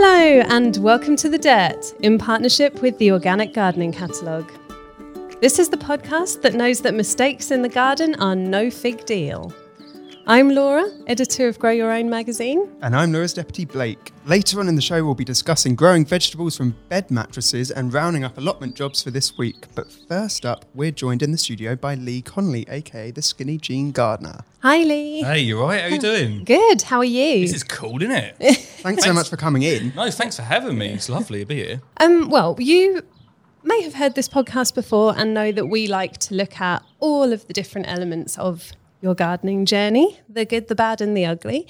Hello, and welcome to The Dirt in partnership with the Organic Gardening Catalogue. This is the podcast that knows that mistakes in the garden are no fig deal. I'm Laura, editor of Grow Your Own magazine. And I'm Laura's deputy Blake. Later on in the show, we'll be discussing growing vegetables from bed mattresses and rounding up allotment jobs for this week. But first up, we're joined in the studio by Lee Connelly, aka the Skinny Jean Gardener. Hi, Lee. Hey, you're right? How are you doing? Good. How are you? This is cool, isn't it? Thanks so much for coming in. no, thanks for having me. It's lovely to be here. Um, well, you may have heard this podcast before and know that we like to look at all of the different elements of your gardening journey the good, the bad, and the ugly.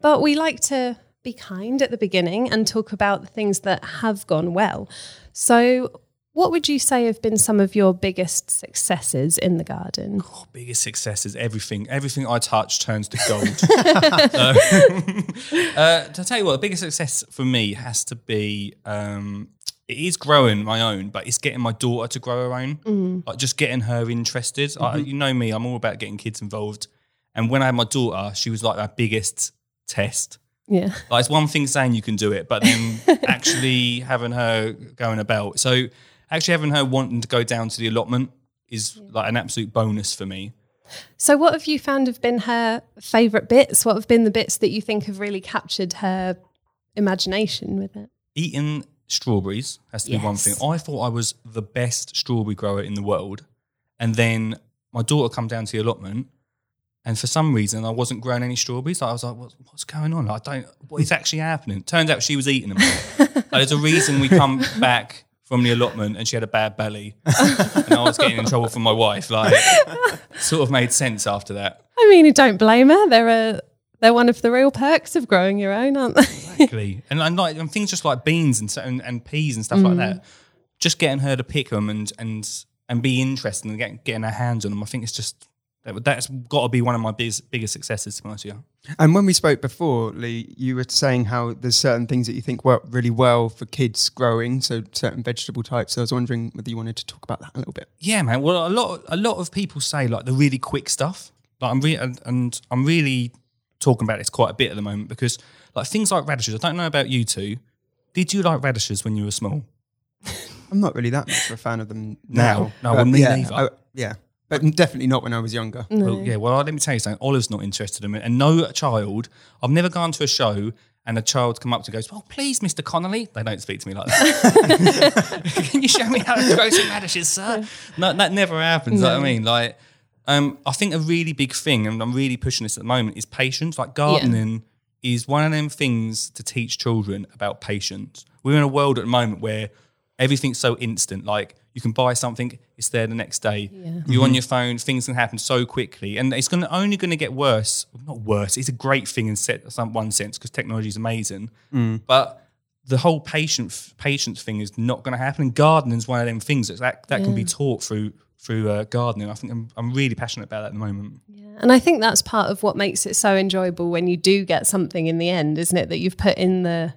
But we like to be kind at the beginning and talk about the things that have gone well. So, what would you say have been some of your biggest successes in the garden? Oh, biggest successes, everything. Everything I touch turns to gold. uh, uh, to tell you what, the biggest success for me has to be um, it is growing my own, but it's getting my daughter to grow her own. Mm. Like just getting her interested. I, mm-hmm. you know me, I'm all about getting kids involved. And when I had my daughter, she was like my biggest test. Yeah. Like it's one thing saying you can do it, but then actually having her going about. So actually having her wanting to go down to the allotment is like an absolute bonus for me. So, what have you found have been her favourite bits? What have been the bits that you think have really captured her imagination with it? Eating strawberries has to be one thing. I thought I was the best strawberry grower in the world, and then my daughter come down to the allotment. And for some reason, I wasn't growing any strawberries. I was like, what, "What's going on? I don't. What is actually happening?" Turns out she was eating them. Like, there's a reason we come back from the allotment and she had a bad belly, and I was getting in trouble from my wife. Like, sort of made sense after that. I mean, you don't blame her. They're a they're one of the real perks of growing your own, aren't they? Exactly. and, and like and things just like beans and, so- and and peas and stuff like mm. that. Just getting her to pick them and and and be interested and getting getting her hands on them. I think it's just that, that's got to be one of my biggest biggest successes. To be honest with you. And when we spoke before, Lee, you were saying how there's certain things that you think work really well for kids growing, so certain vegetable types. So I was wondering whether you wanted to talk about that a little bit. Yeah, man. Well, a lot a lot of people say like the really quick stuff. Like I'm re- and, and I'm really talking about this quite a bit at the moment because like things like radishes. I don't know about you two. Did you like radishes when you were small? I'm not really that much of a fan of them Now? now. No, but well, me yeah, neither. I- yeah, but definitely not when I was younger. Well, yeah, well, let me tell you something. Olive's not interested in it, and no child. I've never gone to a show and a child come up to goes, "Oh, please, Mr. Connelly." They don't speak to me like that. Can you show me how to grow some radishes, sir? No, that never happens. You know what I mean? Like, um, I think a really big thing, and I'm really pushing this at the moment, is patience. Like gardening is one of them things to teach children about patience. We're in a world at the moment where everything's so instant. Like you can buy something, it's there the next day. You're on your phone, things can happen so quickly, and it's going to only going to get worse. Not worse. It's a great thing in set, some one sense because technology is amazing, but the whole patient patience thing is not going to happen. And gardening is one of them things that that, that can be taught through through uh, gardening. I think I'm, I'm really passionate about that at the moment. Yeah. And I think that's part of what makes it so enjoyable when you do get something in the end, isn't it? That you've put in the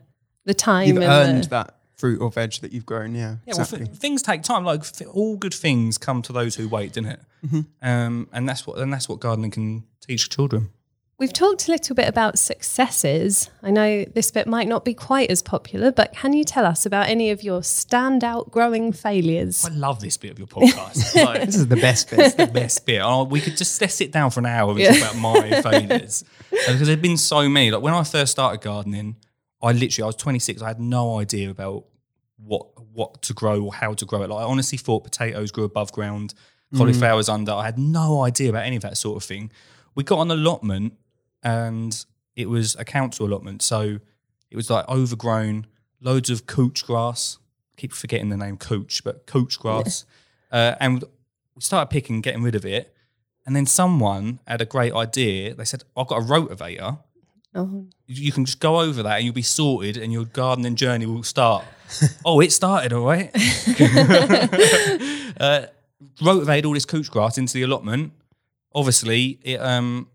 the time You've and earned the, that fruit or veg that you've grown. Yeah, Yeah, well, exactly. th- things take time. Like th- all good things come to those who wait, didn't it? Um, and that's what and that's what gardening can teach children. We've talked a little bit about successes. I know this bit might not be quite as popular, but can you tell us about any of your standout growing failures? I love this bit of your podcast. Like, this is the best bit. the best bit. Oh, we could just let's sit down for an hour and talk about my failures because there've been so many. Like when I first started gardening, I literally I was 26. I had no idea about what what to grow or how to grow it. Like I honestly thought potatoes grew above ground, mm. cauliflowers under. I had no idea about any of that sort of thing. We got an allotment, and it was a council allotment, so it was like overgrown, loads of couch grass. keep forgetting the name couch, but couch grass, uh, and we started picking, getting rid of it. And then someone had a great idea. They said, "I've got a rotavator. Oh, You can just go over that, and you'll be sorted, and your gardening journey will start." oh, it started all right. uh, rotavated all this couch grass into the allotment. Obviously, it um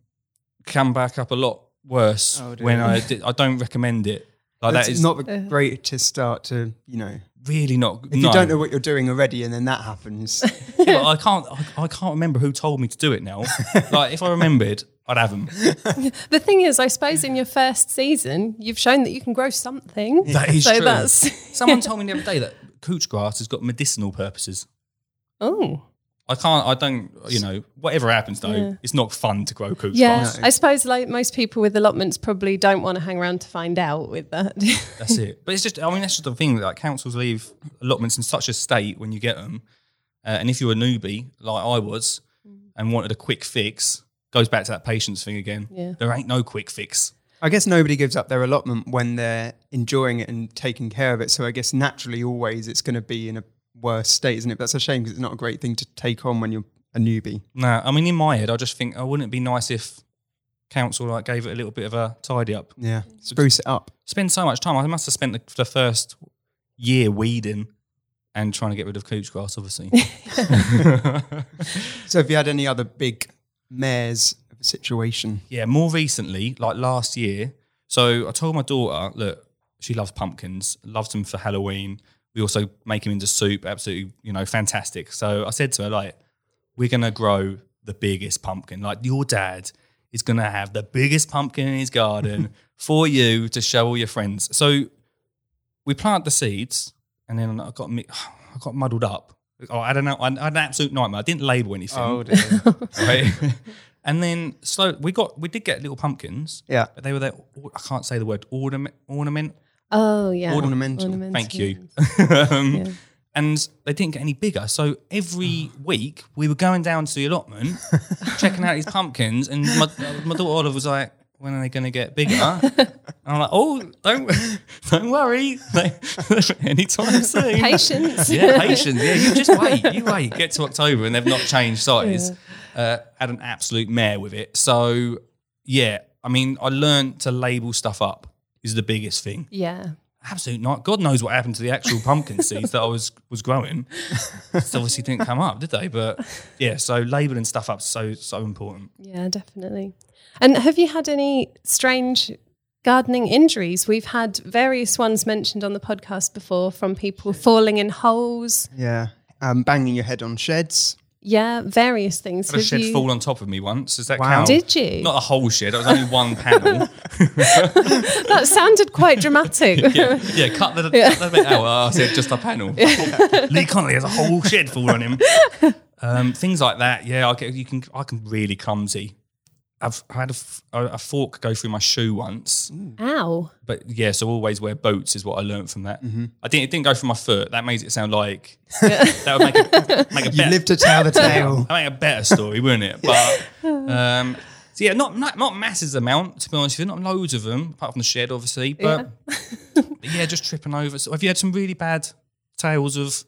came back up a lot worse Oh, when I did. I don't recommend it. Like That's that is not the uh-huh. greatest start to, you know, really not. if you don't know what you're doing already and then that happens. Yeah, I can't. I, I can't remember who told me to do it now. like if I remembered, I'd have them. The thing is, I suppose in your first season, you've shown that you can grow something. That is so true. that's Someone told me the other day that couch grass has got medicinal purposes. oh I can't. I don't. You know, whatever happens though, Yeah. it's not fun to grow couch yeah. grass. I suppose like most people with allotments probably don't want to hang around to find out with that. That's it. But it's just. I mean, that's just the thing. Like councils leave allotments in such a state when you get them, uh, and if you're a newbie like I was, and wanted a quick fix, goes back to that patience thing again. Yeah. There ain't no quick fix. I guess nobody gives up their allotment when they're enjoying it and taking care of it. So I guess naturally, always it's going to be in a worse state, isn't it? That's a shame because it's not a great thing to take on when you're a newbie. No, I mean in my head, I just think, oh, wouldn't it be nice if council like gave it a little bit of a tidy up? Yeah, mm-hmm. spruce it up. Spend so much time. I must have spent the, the first year weeding and trying to get rid of couch grass, obviously. So have you had any other big mares of a situation? yeah, more recently, like last year. So I told my daughter, look, she loves pumpkins, loves them for Halloween. We also make them into soup, absolutely, you know, fantastic. So I said to her, like, we're gonna grow the biggest pumpkin. Like your dad is gonna have the biggest pumpkin in his garden for you to show all your friends. So we plant the seeds, and then I got I got muddled up. Oh, I don't know. I had an absolute nightmare. I didn't label anything Oh dear. right? and then slow, we got we did get little pumpkins, yeah. but they were there. I can't say the word ornament. Ornament. Oh yeah, Ornamental. Thank you. Um, Yeah. And they didn't get any bigger. So every week we were going down to the allotment, checking out these pumpkins, and my, my daughter Olive was like, "When are they going to get bigger?" and I'm like, "Oh, don't don't worry, anytime soon." Patience. yeah, patience. Yeah, you just wait. You wait. Get to October and they've not changed size. Uh, had an absolute mare with it. So yeah, I mean, I learned to label stuff up. Is the biggest thing. yeah. Absolute not. God knows what happened to the actual pumpkin seeds that I was was growing. It's obviously didn't come up, did they? But yeah, so labeling stuff up so so important. Yeah, definitely. And have you had any strange gardening injuries? We've had various ones mentioned on the podcast before from people falling in holes. Yeah. Um, banging your head on sheds. Yeah, various things. Had a shed you- fall on top of me once. Does that Wow. count? Did you? Not a whole shed. It was only one panel. that sounded quite dramatic. yeah, yeah, cut the, cut the bit out. I said just a panel. Lee Connelly has a whole shed full on him. Um, things like that. Yeah, I get you can. I can really clumsy. I've I had a fork go through my shoe once, Ow. but yeah, so always wear boots is what I learned from that. I didn't. It didn't go through my foot. That makes it sound like that would make it make a You better, live to tell the tale. that make a better story, wouldn't it? But um, so yeah, not not not masses amount to be honest with you. Not loads of them, apart from the shed, obviously. But but yeah, just tripping over. So have you had some really bad tales of?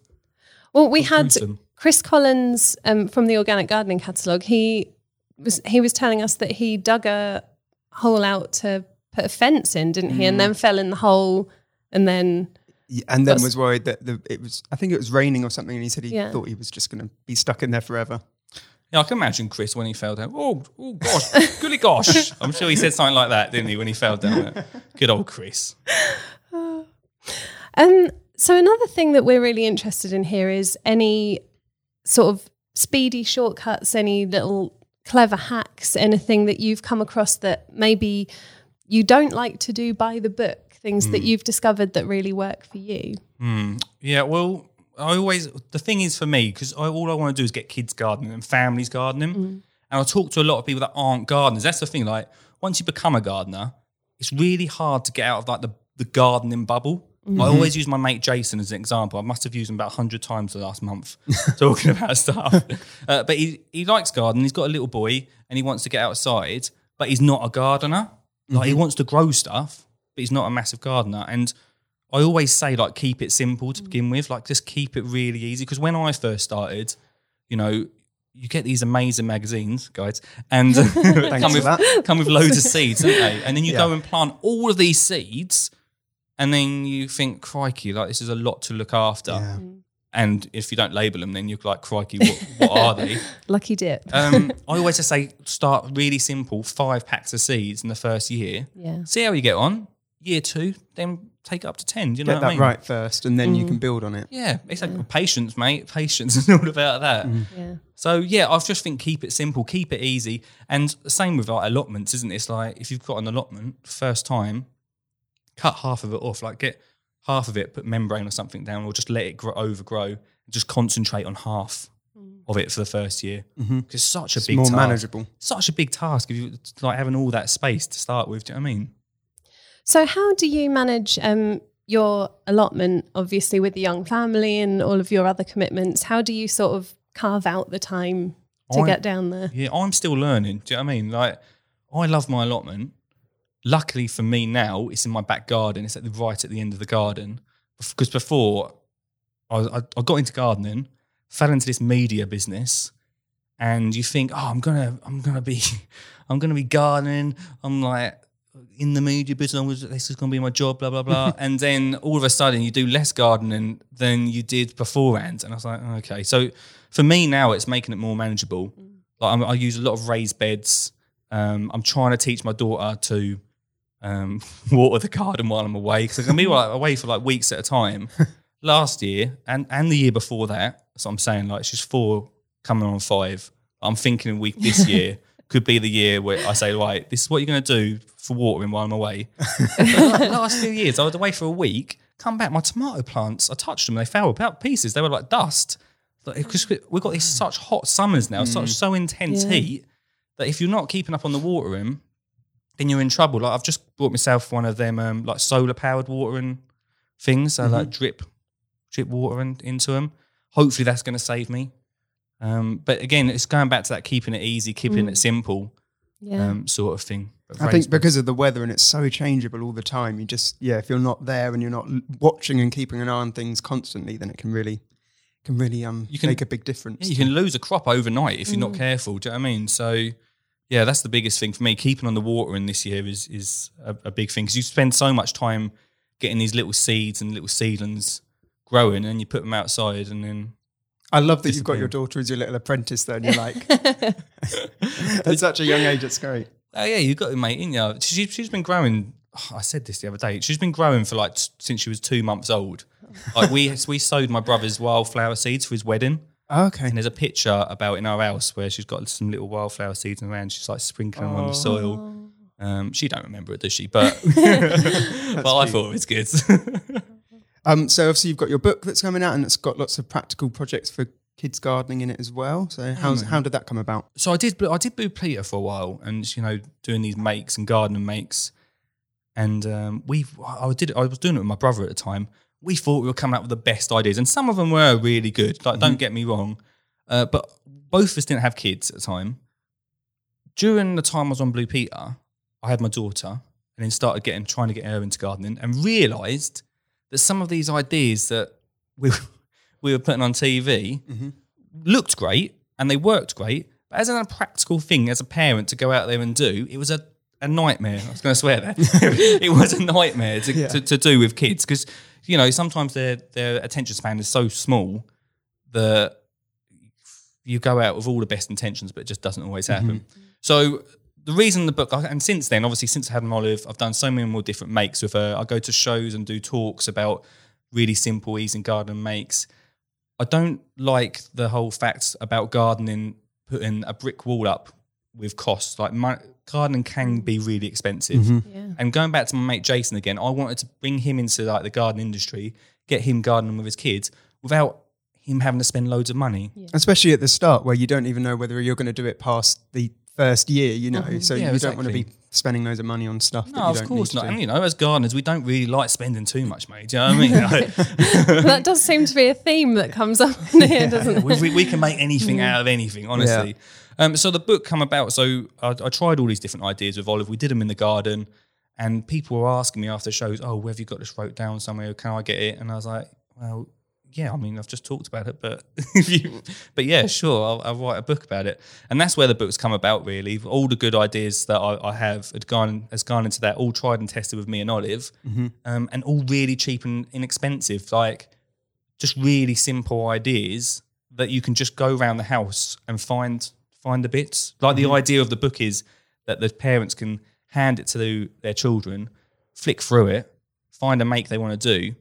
Well, we had gruesome. Chris Collins um, from the Organic Gardening Catalogue. He was he was telling us that he dug a hole out to put a fence in, didn't he? And then fell in the hole, and then Yeah, and then That's- was worried that the, it was. I think it was raining or something, and he said he Yeah. thought he was just going to be stuck in there forever. Yeah, I can imagine Chris when he fell down. Oh, oh gosh, goody gosh! I'm sure he said something like that, didn't he, when he fell down? There? Good old Chris. Um, so another thing that we're really interested in here is any sort of speedy shortcuts, any little clever hacks, anything that you've come across that maybe you don't like to do by the book, things that hmm. you've discovered that really work for you. Hmm. Yeah, well, I always the thing is for me because all I want to do is get kids gardening and families gardening, mm. and I talk to a lot of people that aren't gardeners. That's the thing. Like once you become a gardener, it's really hard to get out of like the the gardening bubble. I mm-hmm. always use my mate Jason as an example. I must have used him about hundred times the last month talking about stuff. Uh, but he he likes gardening. He's got a little boy and he wants to get outside, but he's not a gardener. Like he mm-hmm. wants to grow stuff, but he's not a massive gardener. And I always say like keep it simple to mm. begin with, like just keep it really easy. Because when I first started, you know, you get these amazing magazines, guys, and come with that. come with loads of seeds, don't they? And then you go and plant all of these seeds, and then you think, crikey, like this is a lot to look after. Yeah. Mm. And if you don't label them, then you're like, crikey, what, what are they? Lucky dip. Um, I always just say start really simple, five packs of seeds in the first year. yeah. See how you get on. Year two, then take it up to ten. Do you know Get what I that mean? right first, and then you can mm. build on it. Yeah, it's like patience, mate. Patience is all about that. Mm. Yeah. So yeah, I just think keep it simple, keep it easy, and same with like allotments, isn't it? It's like if you've got an allotment first time, cut half of it off, like get half of it, put membrane or something down, or just let it grow, overgrow. Just concentrate on half of it for the first year. Mm-hmm. It's such a It's big, more task. manageable. Such a big task if you like having all that space to start with. Do you know what I mean? So, how do you manage um, your allotment, obviously, with the young family and all of your other commitments? How do you sort of carve out the time to I- get down there? Yeah, I'm still learning. Do you know what I mean? Like, I love my allotment. Luckily for me now, it's in my back garden. It's at the right at the end of the garden. Because before, I, I, I got into gardening, fell into this media business, and you think, oh, I'm gonna, I'm gonna be, I'm gonna be gardening. I'm like in the media business. This is gonna be my job. Blah blah blah. and then all of a sudden, you do less gardening than you did beforehand. And I was like, okay. So for me now, it's making it more manageable. Like I'm, I use a lot of raised beds. Um, I'm trying to teach my daughter to um, water the garden while I'm away because I can be like away for like weeks at a time. Last year and and the year before that, so I'm saying like she's four, coming on five. I'm thinking week this year could be the year where I say, right, this is what you're going to do for watering while I'm away. Like, last few years, I was away for a week. Come back, my tomato plants. I touched them, they fell about pieces. They were like dust. Because we've got these such hot summers now, such so intense Yeah. heat that if you're not keeping up on the watering, then you're in trouble. Like I've just bought myself one of them um, like solar powered watering things, so like drip drip water in, into them. Hopefully that's going to save me. Um, but again, it's going back to that keeping it easy, keeping it simple, Yeah. um, sort of thing. I think because of the weather and it's so changeable all the time, you just yeah, if you're not there and you're not watching and keeping an eye on things constantly, then it can really can really um You can- make a big difference. Yeah, you can lose a crop overnight if you're not careful. Do you know what I mean? So, yeah, that's the biggest thing for me. Keeping on the water in this year is is a, a big thing because you spend so much time getting these little seeds and little seedlings growing, and you put them outside, and then I love that you've got your daughter as your little apprentice there, and you're like at such a young age, it's great. oh yeah, you got it, mate. In you, she, she's been growing. I said this the other day. She's been growing for like since she was two months old. Like we we sowed my brother's wildflower seeds for his wedding. Okay. And there's a picture about in our house where she's got some little wildflower seeds around. She's like sprinkling them on the soil. Um, she don't remember it, does she? But but I thought it was good. Um, so obviously you've got your book that's coming out, and it's got lots of practical projects for kids gardening in it as well. So how's how did that come about? so I did I did Blue Peter for a while, and you know doing these makes and gardening makes, and um, we I did I was doing it with my brother at the time. We thought we were coming up with the best ideas, and some of them were really good. Like don't get me wrong, uh, but both of us didn't have kids at the time. During the time I was on Blue Peter, I had my daughter, and then started getting trying to get her into gardening, and realised that some of these ideas that we we were putting on TV looked great and they worked great, but as a practical thing, as a parent to go out there and do, it was a, a nightmare. I was going to swear there. it was a nightmare to, Yeah. to, to do with kids because you know sometimes their their attention span is so small that you go out with all the best intentions, but it just doesn't always mm-hmm. happen. So the reason the book, and since then, obviously, since I had an olive, I've done so many more different makes with her. I go to shows and do talks about really simple, easy garden makes. I don't like the whole fact about gardening putting a brick wall up with costs. Like my, gardening can mm. be really expensive. Mm-hmm. yeah. And going back to my mate Jason again, I wanted to bring him into like the garden industry, get him gardening with his kids without him having to spend loads of money. Especially at the start, where you don't even know whether you're going to do it past the first year. You know, mm-hmm. so Yeah, you don't want to be spending loads of money on stuff. that No, you of don't course need not. to And do. you know, as gardeners, we don't really like spending too much, mate. Do you know what I mean? Like, that does seem to be a theme that comes up in here, doesn't it? we, we, we can make anything mm. out of anything, honestly. Um, so the book come about. So I, I tried all these different ideas with Olive. We did them in the garden, and people were asking me after shows, "Oh, where have you got this wrote down somewhere? Can I get it?" And I was like, "Well, yeah. I mean, I've just talked about it, but if you, but yeah, sure, I'll, I'll write a book about it." And that's where the book's come about. Really, all the good ideas that I, I have had gone has gone into that. All tried and tested with me and Olive, um, and all really cheap and inexpensive. Like just really simple ideas that you can just go around the house and find find the bits. Like the idea of the book is that the parents can hand it to their children, flick through it, find a make they want to do,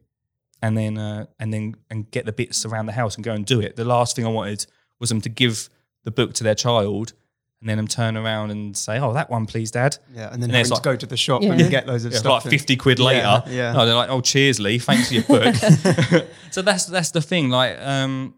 and then uh, and then and get the bits around the house and go and do it. The last thing I wanted was them to give the book to their child, and then them turn around and say, "Oh, that one, please, Dad." Yeah, and then And having it's to like- go to the shop Yeah. and get those of Yeah, stuff. like fifty quid later. Yeah, yeah. No, they're like, "Oh, cheers, Lee. Thanks for your book." so that's that's the thing. Like, um,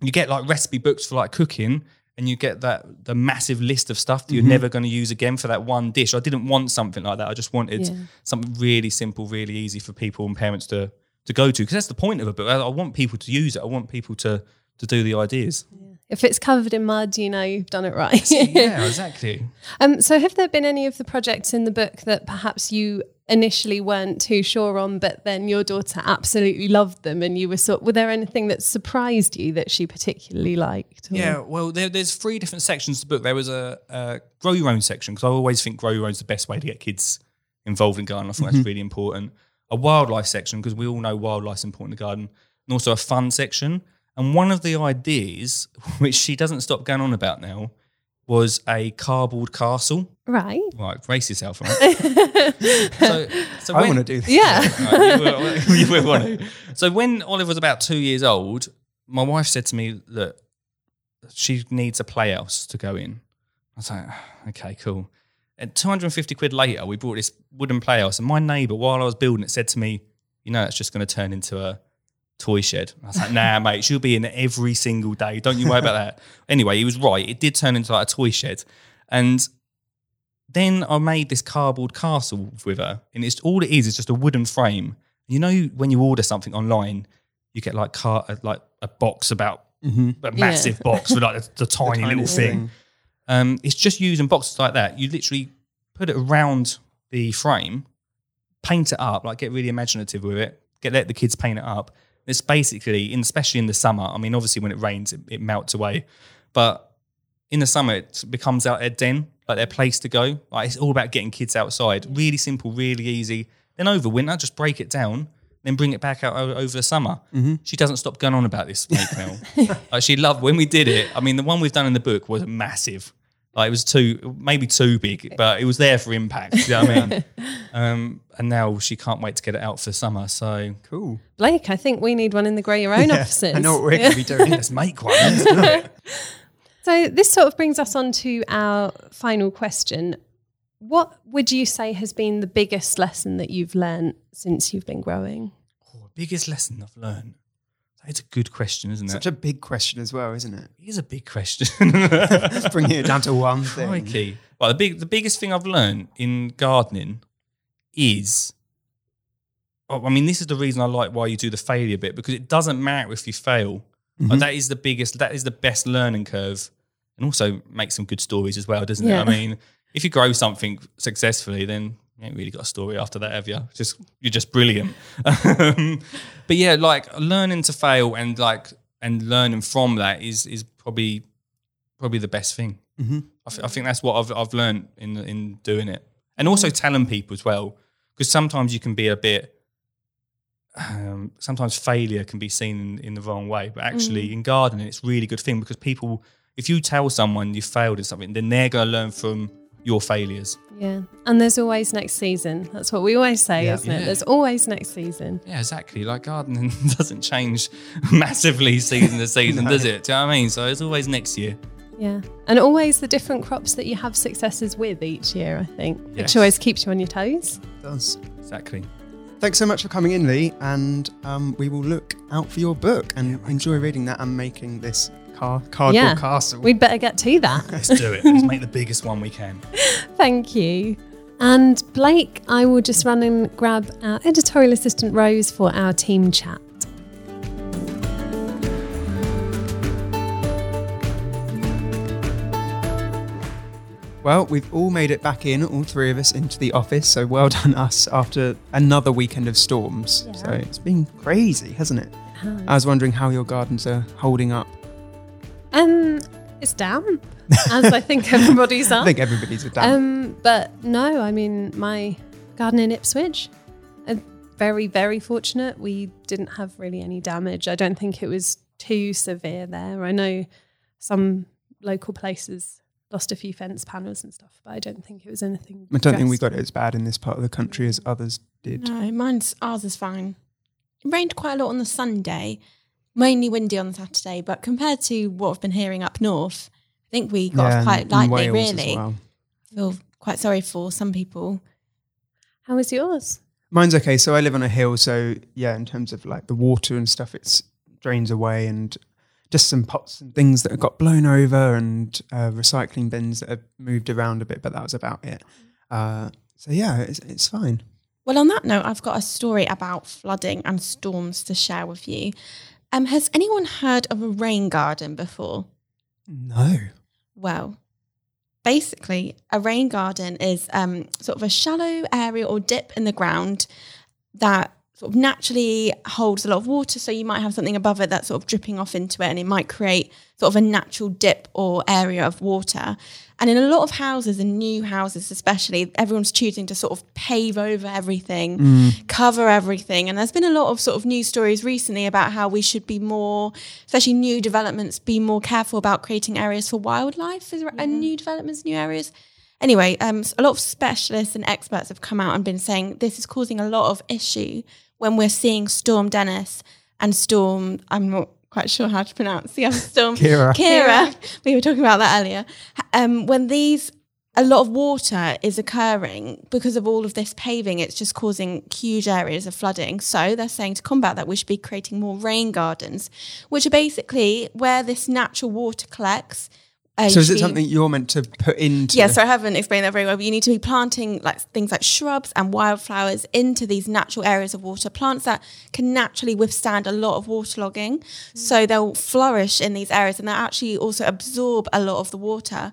you get like recipe books for like cooking, and you get that the massive list of stuff that you're never going to use again for that one dish. I didn't want something like that. I just wanted Yeah. something really simple, really easy for people and parents to to go to because that's the point of a book. I, I want people to use it. I want people to to do the ideas. If it's covered in mud, you know you've done it right. yeah, exactly. Um, so, have there been any of the projects in the book that perhaps you initially weren't too sure on, but then your daughter absolutely loved them, and you were sort? Were there anything that surprised you that she particularly liked? or- Yeah, well, there, there's three different sections to the book. There was a, a grow your own section because I always think grow your own is the best way to get kids involved in gardening. I think that's mm-hmm. really important. A wildlife section because we all know wildlife's important in the garden, and also a fun section. And one of the ideas, which she doesn't stop going on about now, was a cardboard castle. Right. Right, brace yourself, right? so, so I when- want to do this. Yeah. Right, you, will, you will want to. So when Olive was about two years old, my wife said to me that she needs a playhouse to go in. I was like, ah, okay, cool. And 250 quid later, we bought this wooden playhouse. And my neighbour, while I was building it, said to me, you know, it's just going to turn into a toy shed. I was like, nah, mate, she'll be in it every single day. Don't you worry about that. Anyway, he was right. It did turn into like a toy shed. And then I made this cardboard castle with her, and it's all it is is just a wooden frame. You know, when you order something online, you get like car uh, like a box about a massive box with like the, the tiny, little thing. thing. Um, it's just using boxes like that. You literally put it around the frame, paint it up, like get really imaginative with it. Get let the kids paint it up. It's basically, in, especially in the summer. I mean, obviously when it rains, it, it melts away, but in the summer it becomes out their den, like their place to go. Like it's all about getting kids outside. Really simple, really easy. Then over winter, just break it down, then bring it back out over the summer. Mm-hmm. She doesn't stop going on about this make now. like she loved when we did it. I mean, the one we've done in the book was a massive. Like it was too, maybe too big, but it was there for impact. You know what I mean? Um, and now she can't wait to get it out for summer. So Cool. Blake, I think we need one in the Grow Your Own Yeah, offices. I know what we're going to be doing. let's make one. Let's do it. So this sort of brings us on to our final question. What would you say has been the biggest lesson that you've learned since you've been growing? Oh, biggest lesson I've learned. It's a good question, isn't it? Such a big question as well, isn't it? it is a big question. Bringing it down to one thing. Well, the big, the biggest thing I've learned in gardening is, oh, I mean, this is the reason I like why you do the failure bit because it doesn't matter if you fail. Like, mm-hmm. that is the biggest, that is the best learning curve, and also make some good stories as well, doesn't Yeah. it? I mean, if you grow something successfully, then you ain't really got a story after that, have you? Just you're just brilliant. um, but yeah, like learning to fail and like and learning from that is is probably probably the best thing. Mm-hmm. I, th- I think that's what I've I've learned in in doing it, and also telling people as well, because sometimes you can be a bit. Um, sometimes failure can be seen in, in the wrong way, but actually in gardening, it's a really good thing because people, if you tell someone you failed at something, then they're going to learn from your failures. Yeah. And there's always next season. That's what we always say, Yeah. isn't it? Yeah. There's always next season. Yeah, exactly. Like gardening doesn't change massively season to season, does it? Do you know what I mean? So it's always next year. Yeah. And always the different crops that you have successes with each year, I think, Yes. which always keeps you on your toes. does. Exactly. Thanks so much for coming in, Lee, and um, we will look out for your book and enjoy reading that and making this car- cardboard yeah. castle. We'd better get to that. Let's do it. Let's make the biggest one we can. Thank you. And Blake, I will just run and grab our editorial assistant Rose for our team chat. Well, we've all made it back in, all three of us, into the office. So well done us after another weekend of storms. Yeah. So it's been crazy, hasn't it? I was wondering how your gardens are holding up. Um, it's damp, as I think everybody's I think everybody's a damn. Um, but no, I mean, my garden in Ipswich, uh, very, very fortunate. We didn't have really any damage. I don't think it was too severe there. I know some local places lost a few fence panels and stuff, but I don't think it was anything. I don't think we got it as bad in this part of the country as others did. No, mine's ours is fine. It rained quite a lot on the Sunday, mainly windy on Saturday, but compared to what I've been hearing up north, I think we got off quite lightly. Really, well. feel quite sorry for some people. How was yours? Mine's okay. So I live on a hill, so yeah, in terms of like the water and stuff, it drains away and just some pots and things that have got blown over and uh, recycling bins that have moved around a bit, but that was about it. Uh, so yeah, it's, it's fine. Well, on that note, I've got a story about flooding and storms to share with you. Um, has anyone heard of a rain garden before? No. Well, basically, a rain garden is um, sort of a shallow area or dip in the ground that sort of naturally holds a lot of water. So you might have something above it that's sort of dripping off into it, and it might create sort of a natural dip or area of water. And in a lot of houses, and new houses especially, everyone's choosing to sort of pave over everything, cover everything. And there's been a lot of sort of news stories recently about how we should be more, especially new developments, be more careful about creating areas for wildlife as- and new developments, new areas. Anyway, um, a lot of specialists and experts have come out and been saying this is causing a lot of issue when we're seeing Storm Dennis and Storm. I'm not quite sure how to pronounce the other storm. Ciara. Ciara. We were talking about that earlier. Um, when these a lot of water is occurring because of all of this paving. It's just causing huge areas of flooding. So they're saying to combat that, we should be creating more rain gardens, which are basically where this natural water collects. Uh, So is it be- something you're meant to put into? yeah, so I haven't explained that very well, but you need to be planting like things like shrubs and wildflowers into these natural areas of water, plants that can naturally withstand a lot of waterlogging. So they'll flourish in these areas and they'll actually also absorb a lot of the water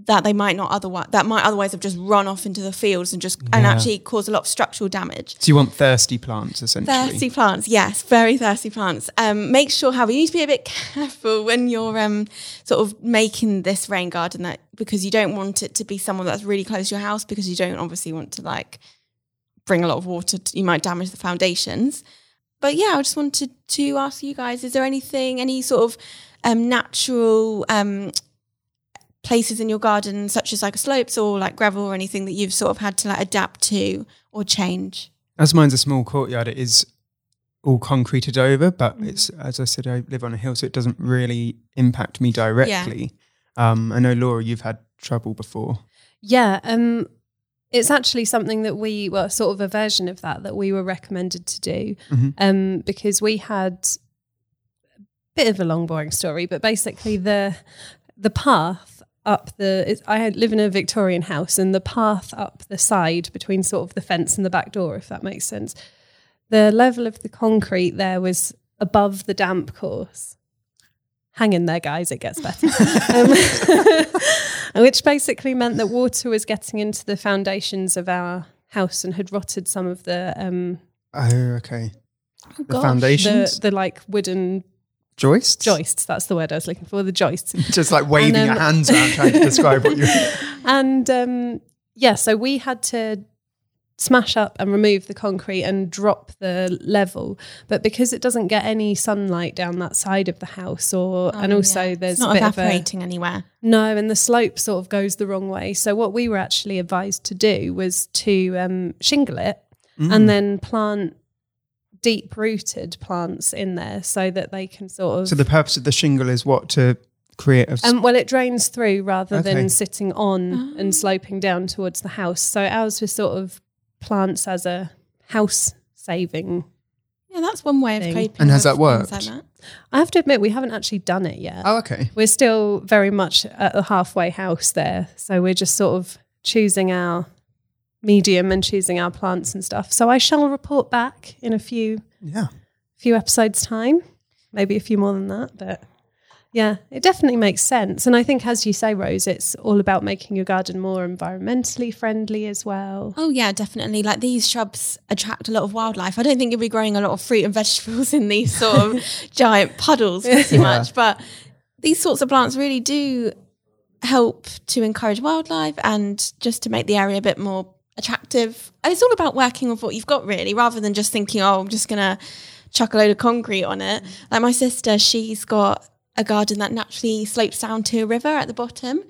that they might not otherwise that might otherwise have just run off into the fields and just and actually cause a lot of structural damage. So you want thirsty plants essentially. Thirsty plants, yes, very thirsty plants. Um, make sure, however, you need to be a bit careful when you're um, sort of making this rain garden that because you don't want it to be someone that's really close to your house because you don't obviously want to like bring a lot of water. To, you might damage the foundations. But yeah, I just wanted to ask you guys: Is there anything, any sort of um, natural um, places in your garden, such as like slopes or like gravel or anything that you've sort of had to like adapt to or change? As mine's a small courtyard, it is all concreted over, but Mm. it's as I said, I live on a hill, so it doesn't really impact me directly. Um, I know Laura, you've had trouble before. Yeah, um, it's actually something that we, well, sort of a version of that that we were recommended to do, Mhm. um, because we had a bit of a long, boring story, but basically the the path up the, it's, I live in a Victorian house, and the path up the side between sort of the fence and the back door, if that makes sense, the level of the concrete there was above the damp course. Hang in there, guys, it gets better. um, which basically meant that water was getting into the foundations of our house and had rotted some of the um, Oh, okay. Oh, The gosh. foundations, the, the like wooden joists, joists. That's the word I was looking for. The joists. Just like waving And, your um, hands around trying to describe what you. and um, yeah, so we had to smash up and remove the concrete and drop the level. But because it doesn't get any sunlight down that side of the house, or and Oh, also yeah. there's it's not a bit of a, evaporating anywhere. No, and the slope sort of goes the wrong way. So what we were actually advised to do was to um, shingle it Mm. and then plant deep rooted plants in there so that they can sort of So the purpose of the shingle is what to create a. s- um, well, it drains through rather Okay. than sitting on Ah. and sloping down towards the house. So ours was sort of plants as a house saving. Yeah, that's one way of Thing. coping. And has that worked? Like that. I have to admit, we haven't actually done it yet. oh, okay. We're still very much at the halfway house there. So we're just sort of choosing our medium and choosing our plants and stuff. So I shall report back in a few Yeah. few episodes time, maybe a few more than that, but yeah, it definitely makes sense. And I think as you say Rose, it's all about making your garden more environmentally friendly as well. Oh yeah, definitely. Like these shrubs attract a lot of wildlife. I don't think you'll be growing a lot of fruit and vegetables in these sort of giant puddles pretty much, but these sorts of plants really do help to encourage wildlife and just to make the area a bit more attractive. And it's all about working with what you've got really, rather than just thinking, oh, I'm just gonna chuck a load of concrete on it. Like my sister, she's got a garden that naturally slopes down to a river at the bottom.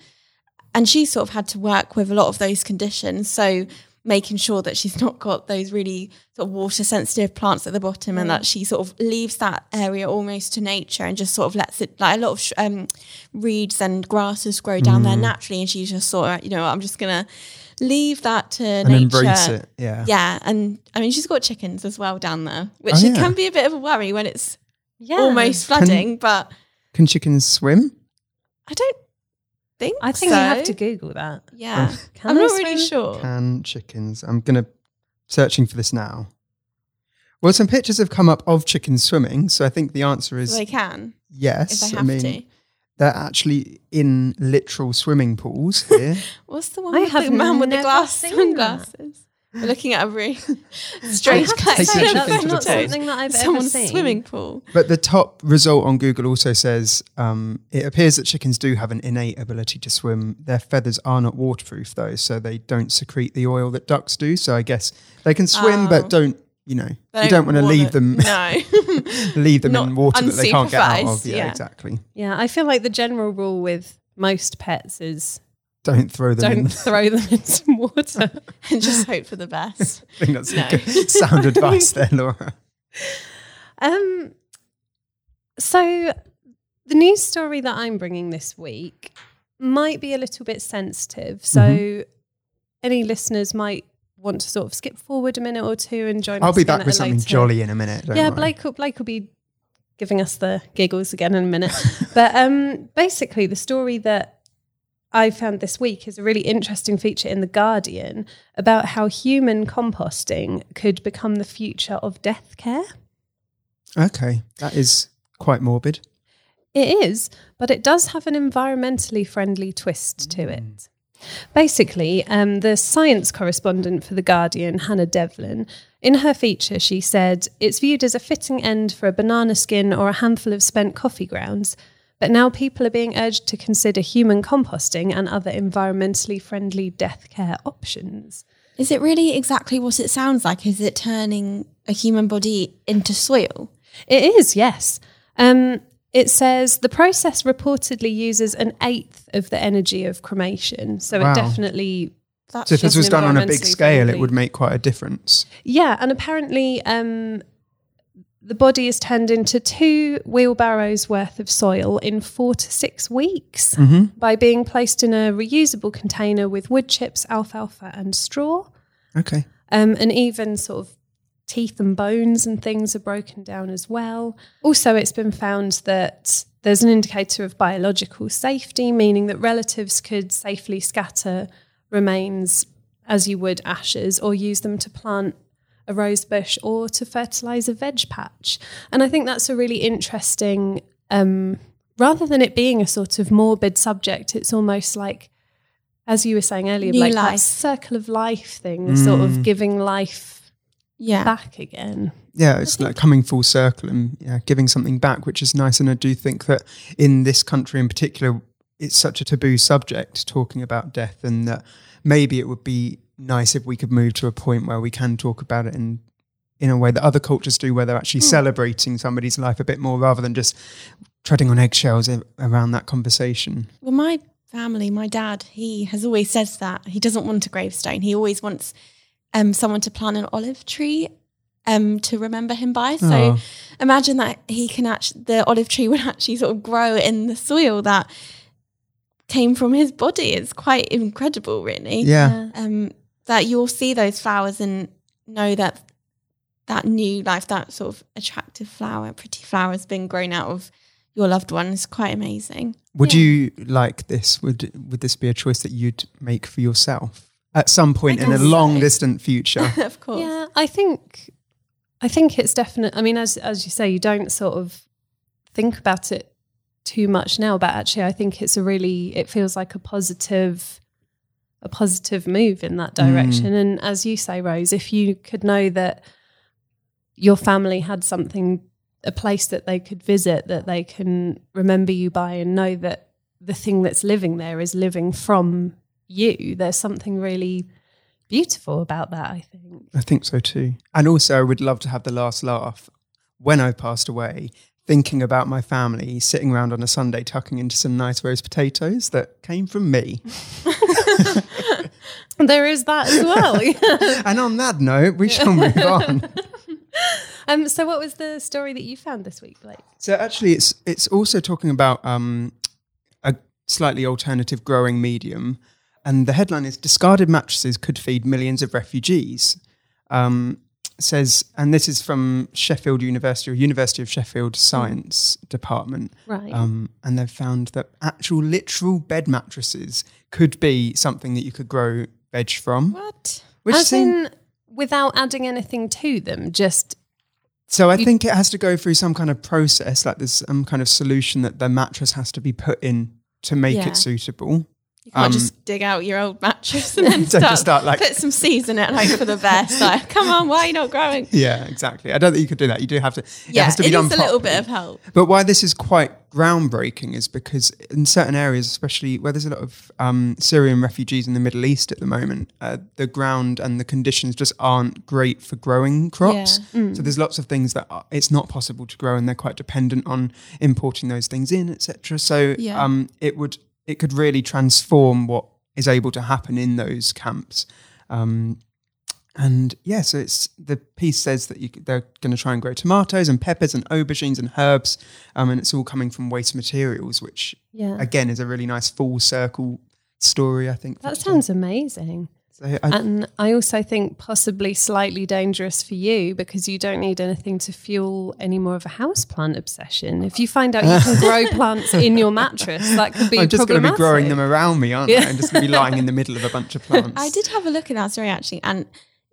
and she sort of had to work with a lot of those conditions. So making sure that she's not got those really sort of water sensitive plants at the bottom and that she sort of leaves that area almost to nature and just sort of lets it like a lot of sh- um, reeds and grasses grow down Mm. there naturally and she just sort of you know I'm just gonna leave that to and nature embrace it. Yeah. yeah and I mean she's got chickens as well down there which Oh, it yeah. can be a bit of a worry when it's Yeah. almost flooding but Can chickens swim? I don't think I think so. you have to Google that. yeah Can I'm they not really sure Can chickens? I'm gonna searching for this now. Well, some pictures have come up of chickens swimming, so I think the answer is they can if yes. they I have mean, to they're actually in literal swimming pools here. What's the one I with the man with the never glass sunglasses? We're looking at a really strange I have to Take say, your that's chicken to the not something that I've ever Someone's seen. swimming pool. but the top result on Google also says um, it appears that chickens do have an innate ability to swim. Their feathers are not waterproof though, so they don't secrete the oil that ducks do. So I guess they can swim, Oh. but don't you know? They you don't want to leave them No. leave them Not in water that they can't get out of. Yeah, yeah. exactly. Yeah, I feel like the general rule with most pets is Don't throw them in. don't throw them in some water. and just hope for the best. I think that's No. good sound advice there, Laura. Um, so the news story that I'm bringing this week might be a little bit sensitive. So Mm-hmm. any listeners might want to sort of skip forward a minute or two and join I'll us be back with something later- jolly in a minute. Don't yeah, worry. Blake will, Blake will be giving us the giggles again in a minute. but um, basically, the story that I found this week is a really interesting feature in The Guardian about how human composting could become the future of death care. Okay, that is quite morbid. It is, but it does have an environmentally friendly twist to it. Basically, um, the science correspondent for The Guardian, Hannah Devlin, in her feature, she said it's viewed as a fitting end for a banana skin or a handful of spent coffee grounds. But now people are being urged to consider human composting and other environmentally friendly death care options. Is it really exactly what it sounds like? Is it turning a human body into soil? It is, yes. Um, it says the process reportedly uses an eighth of the energy of cremation. So Wow. it definitely That's So if this was done on a big environmentally scale, it would make quite a difference. Yeah, and apparently um, the body is turned into two wheelbarrows worth of soil in four to six weeks by being placed in a reusable container with wood chips, alfalfa, and straw. Okay. Um, and even sort of teeth and bones and things are broken down as well. Also, it's been found that there's an indicator of biological safety, meaning that relatives could safely scatter remains as you would ashes or use them to plant a rose bush or to fertilize a veg patch. And I think that's a really interesting, um, rather than it being a sort of morbid subject, it's almost like, as you were saying earlier, New like that circle of life thing, sort of giving life Yeah. back again. Yeah, it's like coming full circle and yeah, giving something back, which is nice. And I do think that in this country in particular, it's such a taboo subject talking about death, and that maybe it would be nice if we could move to a point where we can talk about it in in a way that other cultures do, where they're actually celebrating somebody's life a bit more rather than just treading on eggshells around that conversation. Well, my family, my dad, he has always said that he doesn't want a gravestone. He always wants um, someone to plant an olive tree um, to remember him by. So Oh. imagine that he can actually, the olive tree would actually sort of grow in the soil that came from his body. It's quite incredible, really. Yeah. Um, that you'll see those flowers and know that that new life, that sort of attractive flower, pretty flower has been grown out of your loved one is quite amazing. Would Yeah. you like this? Would would this be a choice that you'd make for yourself at some point in a guess long so. distant future? of course. Yeah, I think I think it's definite. I mean, as as you say, you don't sort of think about it too much now, but actually, I think it's a really it feels like a positive a positive move in that direction. Mm. And as you say, Rose, if you could know that your family had something a place that they could visit that they can remember you by and know that the thing that's living there is living from you there's something really beautiful about that i think I think so too. And also, I would love to have the last laugh when I've passed away, thinking about my family sitting around on a Sunday tucking into some nice roast potatoes that came from me. There is that as well. and on that note, we shall move on. um, so, what was the story that you found this week, Blake? So actually, it's it's also talking about um, a slightly alternative growing medium, and the headline is "Discarded mattresses could feed millions of refugees." Um, says, and this is from Sheffield University or University of Sheffield Science Department, Right. Um, and they've found that actual literal bed mattresses could be something that you could grow veg from. What? Which As in, without adding anything to them, just So I think it has to go through some kind of process, like there's some kind of solution that the mattress has to be put in to make Yeah. it suitable. You can't Um, just dig out your old mattress and then start, start, like- put some seeds in it and hope for the best. Like, come on, why are you not growing? Yeah, exactly. I don't think you could do that. You do have to. it Yeah, has to it be done needs a little bit of help. But why this is quite groundbreaking is because in certain areas, especially where there's a lot of um, Syrian refugees in the Middle East at the moment, uh, the ground and the conditions just aren't great for growing crops. Yeah. So there's lots of things that are, it's not possible to grow, and they're quite dependent on importing those things in, etc. So Yeah. um, it would it could really transform what is able to happen in those camps. Um, and yeah, so it's the piece says that you, they're going to try and grow tomatoes and peppers and aubergines and herbs, um, and it's all coming from waste materials, which yeah. again is a really nice full circle story. I think that sounds amazing. So I, And I also think possibly slightly dangerous for you because you don't need anything to fuel any more of a houseplant obsession. If you find out you can grow plants in your mattress, that could be I'm just going to be growing them around me, aren't I? I'm just going to be lying in the middle of a bunch of plants. I did have a look at that story actually, and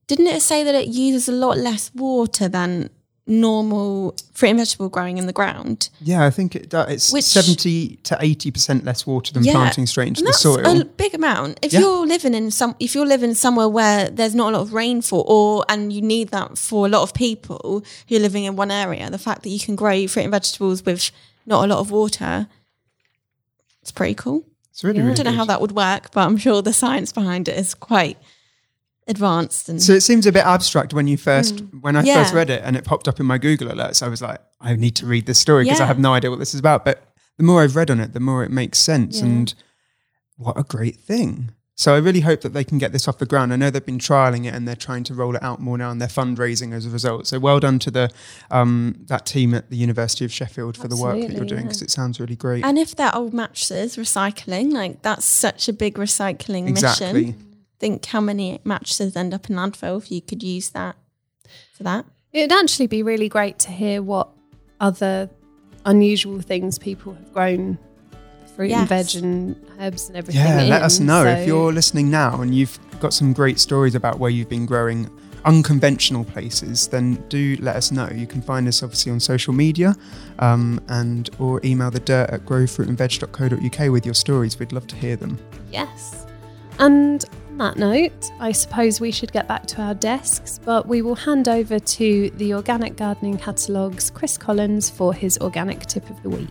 didn't it say that it uses a lot less water than normal fruit and vegetable growing in the ground? Yeah, I think it does. It's Which- 70 to 80% less water than Yeah, planting straight into the soil. a big amount. If Yeah. you're living in some, if you're living somewhere where there's not a lot of rainfall, or and you need that for a lot of people who are living in one area, the fact that you can grow fruit and vegetables with not a lot of water, it's pretty cool. it's really, Yeah. really I don't know good. how that would work, but I'm sure the science behind it is quite advanced. And So it seems a bit abstract when you first when I Mm. Yeah. first read it and it popped up in my Google alerts. I was like, I need to read this story because I have no idea what this is about. But the more I've read on it, the more it makes sense. Yeah. And what a great thing! So I really hope that they can get this off the ground. I know they've been trialing it and they're trying to roll it out more now, and they're fundraising as a result. So well done to the um, that team at the University of Sheffield for the work that you're Absolutely, doing yeah. because it sounds really great. and if they're old mattresses, recycling, like that's such a big recycling exactly. mission. Think how many mattresses end up in landfill if you could use that for that. It'd actually be really great to hear what other unusual things people have grown fruit and veg and herbs and everything. Yeah, let us know So- if you're listening now and you've got some great stories about where you've been growing unconventional places. Then do let us know. You can find us obviously on social media, um, and or email the dirt at growfruitandveg.co.uk with your stories. We'd love to hear them. Yes. And on that note, I suppose we should get back to our desks, but we will hand over to the Organic Gardening Catalogue's Chris Collins for his organic tip of the week.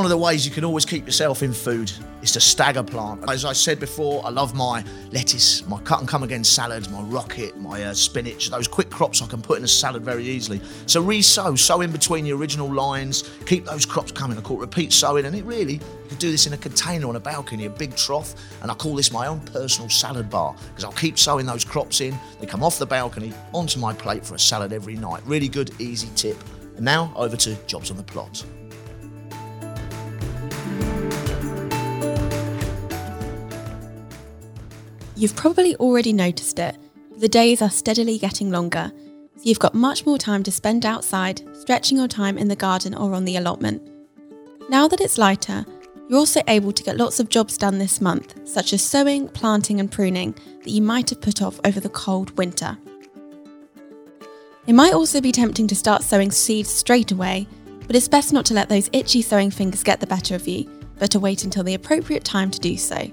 One of the ways you can always keep yourself in food is to stagger plant. As I said before, I love my lettuce, my cut and come again salads, my rocket, my uh, spinach, those quick crops I can put in a salad very easily. So re-sow, sow in between the original lines, keep those crops coming. I call it repeat sowing, and it really, you can do this in a container on a balcony, a big trough, and I call this my own personal salad bar because I'll keep sowing those crops in. They come off the balcony onto my plate for a salad every night. Really good, easy tip. And now over to jobs on the plot. You've probably already noticed it. The days are steadily getting longer, so you've got much more time to spend outside, stretching your time in the garden or on the allotment. Now that it's lighter, you're also able to get lots of jobs done this month, such as sowing, planting, and pruning that you might have put off over the cold winter. It might also be tempting to start sowing seeds straight away, but it's best not to let those itchy sowing fingers get the better of you, but to wait until the appropriate time to do so.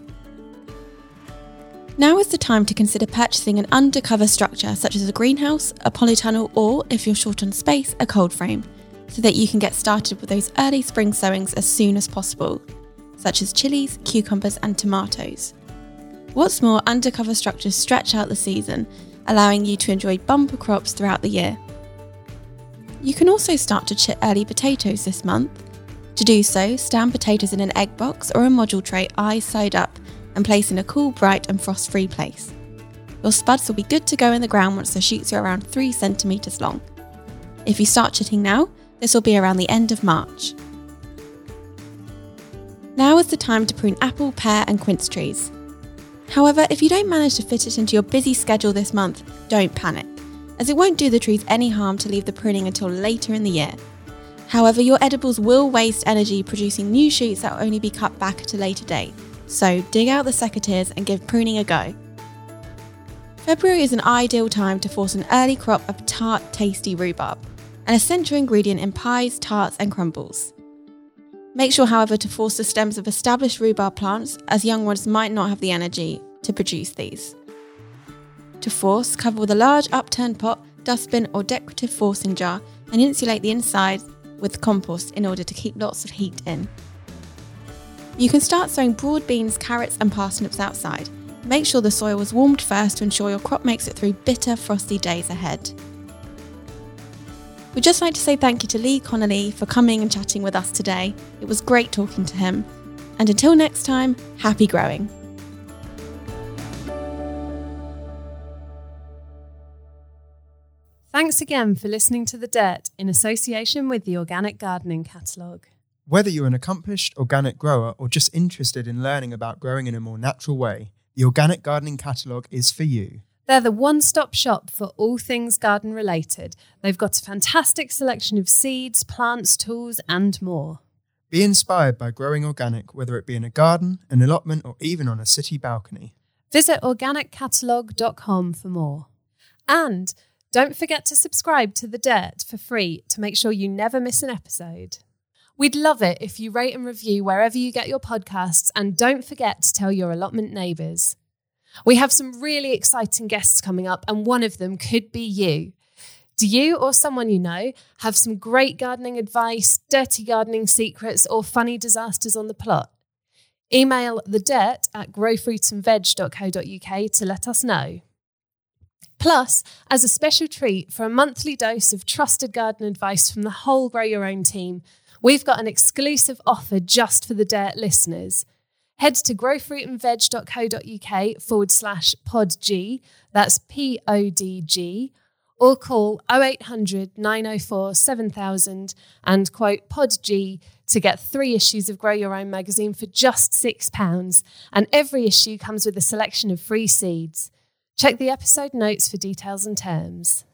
Now is the time to consider purchasing an undercover structure such as a greenhouse, a polytunnel, or, if you're short on space, a cold frame, so that you can get started with those early spring sowings as soon as possible, such as chilies, cucumbers, and tomatoes. What's more, undercover structures stretch out the season, allowing you to enjoy bumper crops throughout the year. You can also start to chit early potatoes this month. To do so, stand potatoes in an egg box or a module tray eyes side up and place in a cool, bright, and frost free place. Your spuds will be good to go in the ground once the shoots are around 3 centimetres long. If you start chitting now, this will be around the end of March. Now is the time to prune apple, pear, and quince trees. However, if you don't manage to fit it into your busy schedule this month, don't panic, as it won't do the trees any harm to leave the pruning until later in the year. However, your edibles will waste energy producing new shoots that will only be cut back at a later date, so dig out the secateurs and give pruning a go. February is an ideal time to force an early crop of tart, tasty rhubarb, an essential ingredient in pies, tarts, and crumbles. Make sure, however, to force the stems of established rhubarb plants, as young ones might not have the energy to produce these. To force, cover with a large upturned pot, dustbin, or decorative forcing jar and insulate the inside with compost in order to keep lots of heat in. You can start sowing broad beans, carrots, and parsnips outside. Make sure the soil was warmed first to ensure your crop makes it through bitter, frosty days ahead. We'd just like to say thank you to Lee Connelly for coming and chatting with us today. It was great talking to him. And until next time, happy growing. Thanks again for listening to The Dirt in association with the Organic Gardening Catalogue. Whether you're an accomplished organic grower or just interested in learning about growing in a more natural way, the Organic Gardening Catalogue is for you. They're the one stop shop for all things garden related. They've got a fantastic selection of seeds, plants, tools, and more. Be inspired by growing organic, whether it be in a garden, an allotment, or even on a city balcony. Visit organiccatalogue.com for more. And don't forget to subscribe to The Dirt for free to make sure you never miss an episode. We'd love it if you rate and review wherever you get your podcasts, and don't forget to tell your allotment neighbours. We have some really exciting guests coming up, and one of them could be you. Do you or someone you know have some great gardening advice, dirty gardening secrets, or funny disasters on the plot? Email the dirt at growfruitandveg.co.uk to let us know. Plus, as a special treat for a monthly dose of trusted garden advice from the whole Grow Your Own team, we've got an exclusive offer just for the Dirt listeners. Head to growfruitandveg.co.uk forward slash podg, that's P O D G, or call 0800 904 7000 and quote podg to get three issues of Grow Your Own magazine for just £6. And every issue comes with a selection of free seeds. Check the episode notes for details and terms.